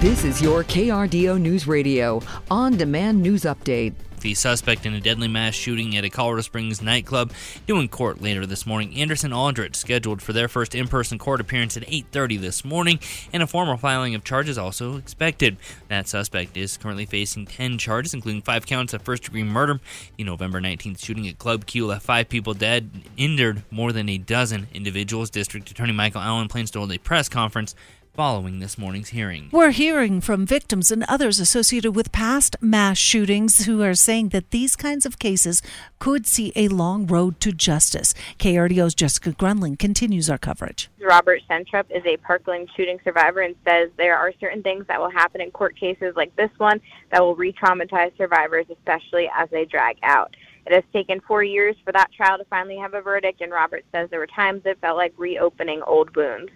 This is your KRDO News Radio on demand news update. The suspect in a deadly mass shooting at a Colorado Springs nightclub due in court later this morning. Anderson Aldrich scheduled for their first in-person court appearance at 8:30 this morning, and a formal filing of charges also expected. That suspect is currently facing 10 charges, including five counts of first-degree murder. The November 19th shooting at Club Q left five people dead, and injured more than a dozen individuals. District Attorney Michael Allen plans to hold a press conference following this morning's hearing. We're hearing from victims and others associated with past mass shootings who are saying that these kinds of cases could see a long road to justice. KRDO's Jessica Grunling continues our coverage. Robert Schentrup is a Parkland shooting survivor and says there are certain things that will happen in court cases like this one that will re traumatize survivors, especially as they drag out. It has taken four years for that trial to finally have a verdict, and Robert says there were times it felt like reopening old wounds.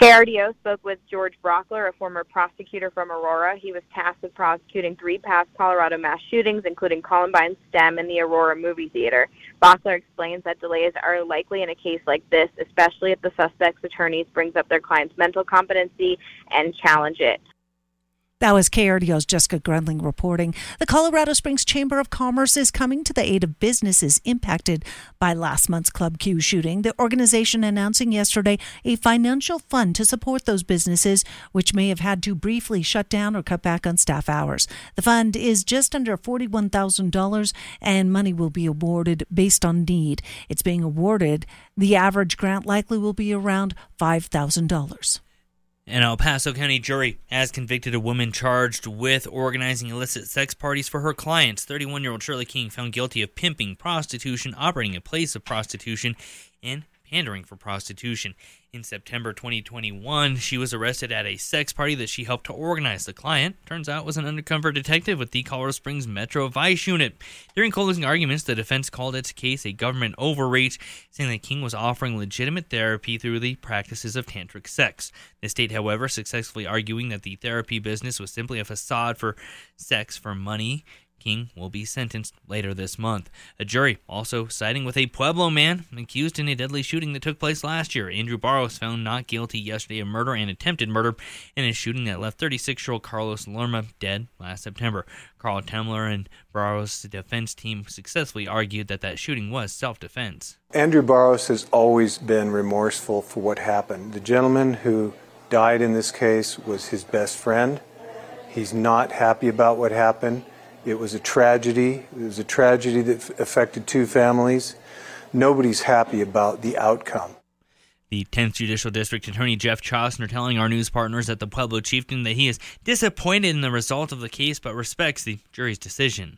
KRDO spoke with George Brauchler, a former prosecutor from Aurora. He was tasked with prosecuting three past Colorado mass shootings, including Columbine STEM and the Aurora movie theater. Brauchler explains that delays are likely in a case like this, especially if the suspect's attorneys brings up their client's mental competency and challenge it. That was KRDO's Jessica Grunling reporting. The Colorado Springs Chamber of Commerce is coming to the aid of businesses impacted by last month's Club Q shooting. The organization announcing yesterday a financial fund to support those businesses which may have had to briefly shut down or cut back on staff hours. The fund is just under $41,000 and money will be awarded based on need. It's being awarded. The average grant likely will be around $5,000. An El Paso County jury has convicted a woman charged with organizing illicit sex parties for her clients. 31 year old Shirley King found guilty of pimping, prostitution, operating a place of prostitution, and pandering for prostitution. In September 2021, she was arrested at a sex party that she helped to organize. The client, turns out, was an undercover detective with the Colorado Springs Metro Vice Unit. During closing arguments, the defense called its case a government overreach, saying that King was offering legitimate therapy through the practices of tantric sex. The state, however, successfully arguing that the therapy business was simply a facade for sex for money King will be sentenced later this month. A jury also siding with a Pueblo man accused in a deadly shooting that took place last year. Andrew Barros found not guilty yesterday of murder and attempted murder in a shooting that left 36 year old Carlos Lerma dead last September. Carl Temler and Barros' defense team successfully argued that that shooting was self defense. Andrew Barros has always been remorseful for what happened. The gentleman who died in this case was his best friend. He's not happy about what happened. It was a tragedy. It was a tragedy that affected two families. Nobody's happy about the outcome. The 10th Judicial District Attorney Jeff Chostner telling our news partners at the Pueblo Chieftain that he is disappointed in the result of the case but respects the jury's decision.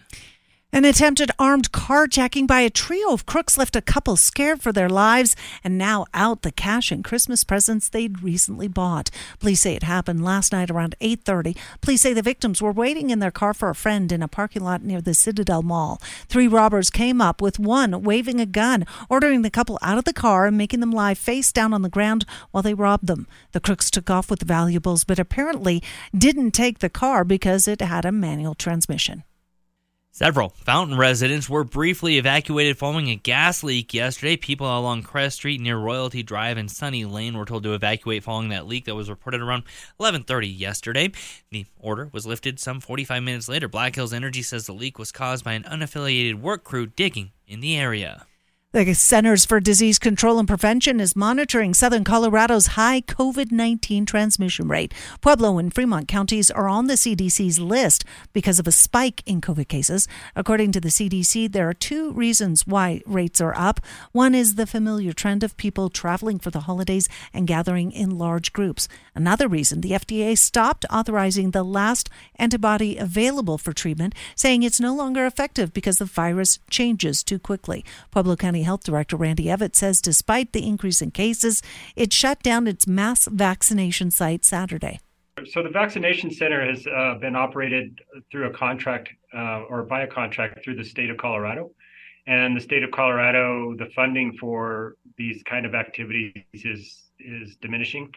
An attempted armed carjacking by a trio of crooks left a couple scared for their lives and now out the cash and Christmas presents they'd recently bought. Police say it happened last night around 8:30. Police say the victims were waiting in their car for a friend in a parking lot near the Citadel Mall. Three robbers came up with one waving a gun, ordering the couple out of the car and making them lie face down on the ground while they robbed them. The crooks took off with the valuables but apparently didn't take the car because it had a manual transmission. Several Fountain residents were briefly evacuated following a gas leak yesterday. People along Crest Street near Royalty Drive and Sunny Lane were told to evacuate following that leak that was reported around 11:30 yesterday. The order was lifted some 45 minutes later. Black Hills Energy says the leak was caused by an unaffiliated work crew digging in the area. The Centers for Disease Control and Prevention is monitoring southern Colorado's high COVID 19 transmission rate. Pueblo and Fremont counties are on the CDC's list because of a spike in COVID cases. According to the CDC, there are two reasons why rates are up. One is the familiar trend of people traveling for the holidays and gathering in large groups. Another reason, the FDA stopped authorizing the last antibody available for treatment, saying it's no longer effective because the virus changes too quickly. Pueblo County Health Director Randy Evett says despite the increase in cases, it shut down its mass vaccination site Saturday. So the vaccination center has uh, been operated through a contract uh, or by a contract through the state of Colorado. And the state of Colorado, the funding for these kind of activities is is diminishing,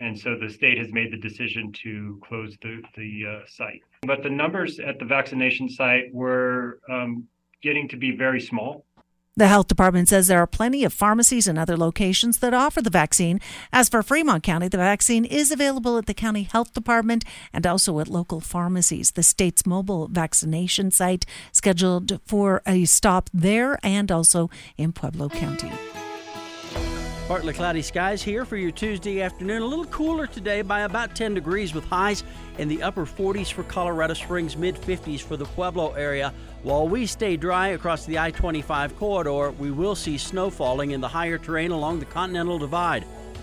and so the state has made the decision to close the the uh, site. But the numbers at the vaccination site were um, getting to be very small, The health department says there are plenty of pharmacies and other locations that offer the vaccine. As for Fremont County, the vaccine is available at the county health department and also at local pharmacies. The state's mobile vaccination site scheduled for a stop there and also in Pueblo County. Partly cloudy skies here for your Tuesday afternoon. A little cooler today by about 10 degrees with highs in the upper 40s for Colorado Springs, mid 50s for the Pueblo area. While we stay dry across the I 25 corridor, we will see snow falling in the higher terrain along the Continental Divide.